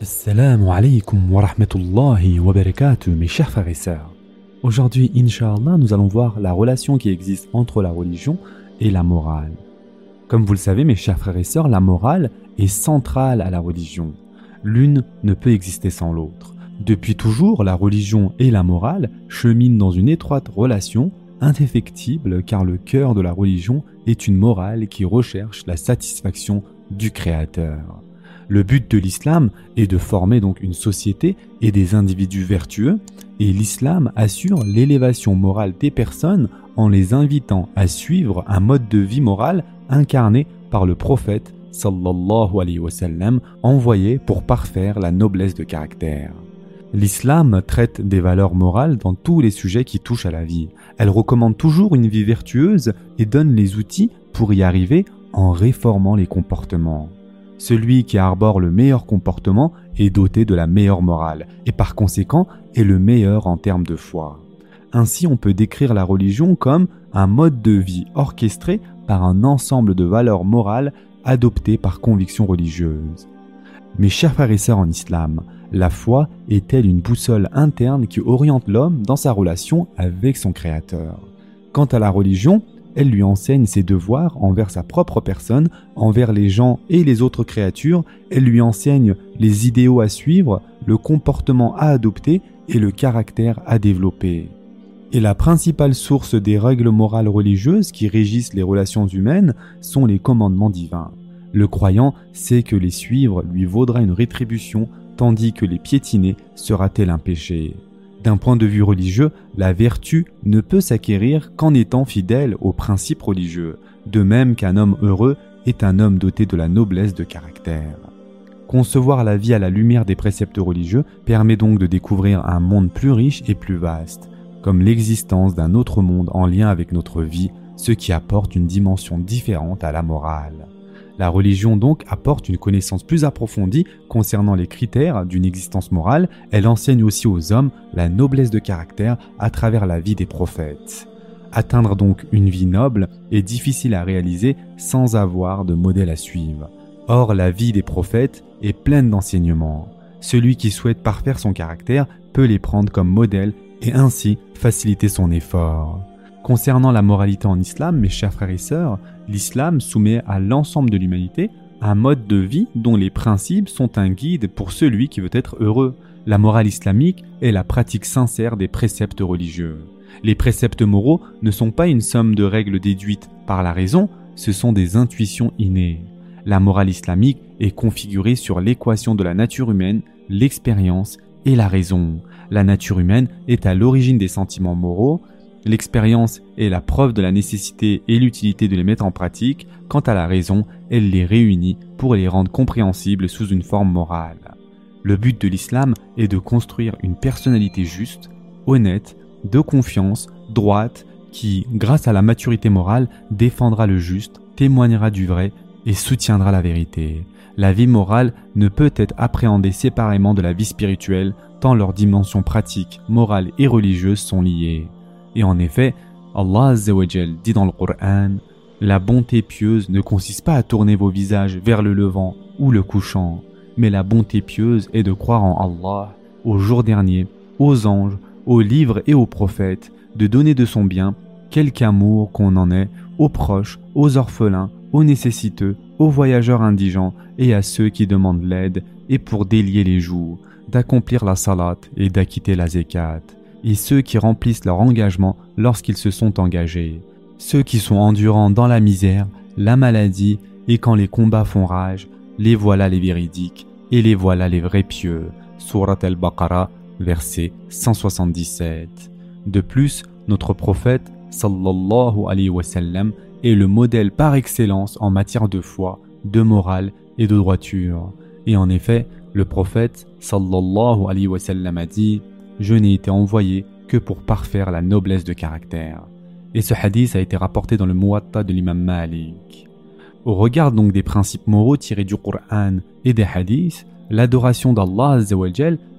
Assalamu alaikum wa rahmatullahi wa barakatuh, mes chers frères et sœurs. Aujourd'hui, Inch'Allah, nous allons voir la relation qui existe entre la religion et la morale. Comme vous le savez, mes chers frères et sœurs, la morale est centrale à la religion. L'une ne peut exister sans l'autre. Depuis toujours, la religion et la morale cheminent dans une étroite relation indéfectible car le cœur de la religion est une morale qui recherche la satisfaction du Créateur. Le but de l'islam est de former donc une société et des individus vertueux, et l'islam assure l'élévation morale des personnes en les invitant à suivre un mode de vie moral incarné par le prophète sallallahu alayhi wa envoyé pour parfaire la noblesse de caractère. L'islam traite des valeurs morales dans tous les sujets qui touchent à la vie. Elle recommande toujours une vie vertueuse et donne les outils pour y arriver en réformant les comportements. Celui qui arbore le meilleur comportement est doté de la meilleure morale et par conséquent est le meilleur en termes de foi. Ainsi on peut décrire la religion comme un mode de vie orchestré par un ensemble de valeurs morales adoptées par conviction religieuse. Mes chers frères et sœurs en islam, la foi est-elle une boussole interne qui oriente l'homme dans sa relation avec son Créateur? Quant à la religion, elle lui enseigne ses devoirs envers sa propre personne, envers les gens et les autres créatures, elle lui enseigne les idéaux à suivre, le comportement à adopter et le caractère à développer. Et la principale source des règles morales religieuses qui régissent les relations humaines sont les commandements divins. Le croyant sait que les suivre lui vaudra une rétribution, tandis que les piétiner sera-t-elle un péché. D'un point de vue religieux, la vertu ne peut s'acquérir qu'en étant fidèle aux principes religieux, de même qu'un homme heureux est un homme doté de la noblesse de caractère. Concevoir la vie à la lumière des préceptes religieux permet donc de découvrir un monde plus riche et plus vaste, comme l'existence d'un autre monde en lien avec notre vie, ce qui apporte une dimension différente à la morale. La religion donc apporte une connaissance plus approfondie concernant les critères d'une existence morale, elle enseigne aussi aux hommes la noblesse de caractère à travers la vie des prophètes. Atteindre donc une vie noble est difficile à réaliser sans avoir de modèle à suivre. Or, la vie des prophètes est pleine d'enseignements. Celui qui souhaite parfaire son caractère peut les prendre comme modèle et ainsi faciliter son effort. Concernant la moralité en islam, mes chers frères et sœurs, l'islam soumet à l'ensemble de l'humanité un mode de vie dont les principes sont un guide pour celui qui veut être heureux. La morale islamique est la pratique sincère des préceptes religieux. Les préceptes moraux ne sont pas une somme de règles déduites par la raison, ce sont des intuitions innées. La morale islamique est configurée sur l'équation de la nature humaine, l'expérience et la raison. La nature humaine est à l'origine des sentiments moraux, L'expérience est la preuve de la nécessité et l'utilité de les mettre en pratique, quant à la raison, elle les réunit pour les rendre compréhensibles sous une forme morale. Le but de l'islam est de construire une personnalité juste, honnête, de confiance, droite, qui, grâce à la maturité morale, défendra le juste, témoignera du vrai et soutiendra la vérité. La vie morale ne peut être appréhendée séparément de la vie spirituelle, tant leurs dimensions pratiques, morales et religieuses sont liées. Et en effet, Allah dit dans le Coran La bonté pieuse ne consiste pas à tourner vos visages vers le levant ou le couchant, mais la bonté pieuse est de croire en Allah, au jour dernier, aux anges, aux livres et aux prophètes, de donner de son bien quelque amour qu'on en ait aux proches, aux orphelins, aux nécessiteux, aux voyageurs indigents et à ceux qui demandent l'aide et pour délier les joues, d'accomplir la salat et d'acquitter la zekat et ceux qui remplissent leur engagement lorsqu'ils se sont engagés, ceux qui sont endurants dans la misère, la maladie et quand les combats font rage, les voilà les véridiques et les voilà les vrais pieux. Surat al-Baqarah, verset 177. De plus, notre prophète sallallahu alayhi wa sallam est le modèle par excellence en matière de foi, de morale et de droiture. Et en effet, le prophète sallallahu alayhi wa sallam a dit je n'ai été envoyé que pour parfaire la noblesse de caractère. Et ce hadith a été rapporté dans le Muwatta de l'imam Malik. Au regard donc des principes moraux tirés du Qur'an et des hadiths, l'adoration d'Allah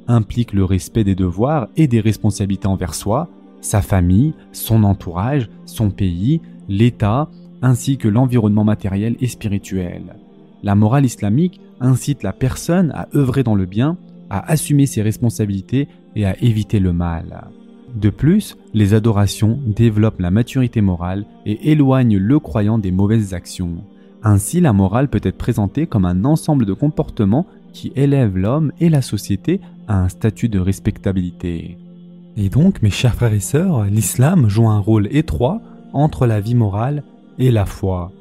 implique le respect des devoirs et des responsabilités envers soi, sa famille, son entourage, son pays, l'État, ainsi que l'environnement matériel et spirituel. la morale islamique incite la personne à œuvrer dans le bien, à assumer ses responsabilités et à éviter le mal. De plus, les adorations développent la maturité morale et éloignent le croyant des mauvaises actions. Ainsi, la morale peut être présentée comme un ensemble de comportements qui élèvent l'homme et la société à un statut de respectabilité. Et donc, mes chers frères et sœurs, l'islam joue un rôle étroit entre la vie morale et la foi.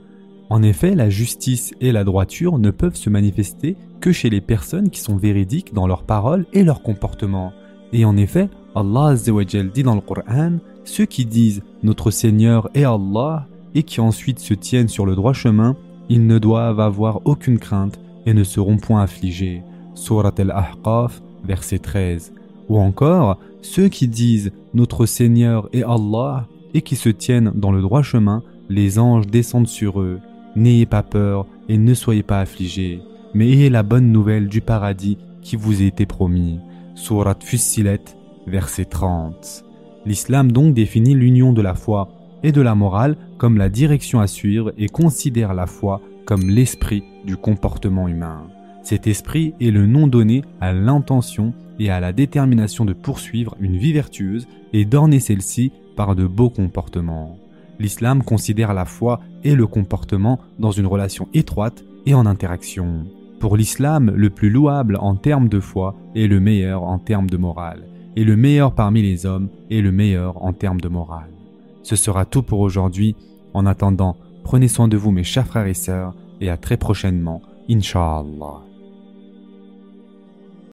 En effet, la justice et la droiture ne peuvent se manifester que chez les personnes qui sont véridiques dans leurs paroles et leurs comportements. Et en effet, Allah dit dans le Coran, ceux qui disent Notre Seigneur est Allah et qui ensuite se tiennent sur le droit chemin, ils ne doivent avoir aucune crainte et ne seront point affligés. Surat al-Ahqaf, verset 13. Ou encore, ceux qui disent Notre Seigneur est Allah et qui se tiennent dans le droit chemin, les anges descendent sur eux. N'ayez pas peur et ne soyez pas affligés, mais ayez la bonne nouvelle du paradis qui vous a été promis. Surat Fussilet, verset 30. L'islam donc définit l'union de la foi et de la morale comme la direction à suivre et considère la foi comme l'esprit du comportement humain. Cet esprit est le nom donné à l'intention et à la détermination de poursuivre une vie vertueuse et d'orner celle-ci par de beaux comportements. L'islam considère la foi et le comportement dans une relation étroite et en interaction. Pour l'islam, le plus louable en termes de foi est le meilleur en termes de morale, et le meilleur parmi les hommes est le meilleur en termes de morale. Ce sera tout pour aujourd'hui. En attendant, prenez soin de vous mes chers frères et sœurs, et à très prochainement, Inch'Allah.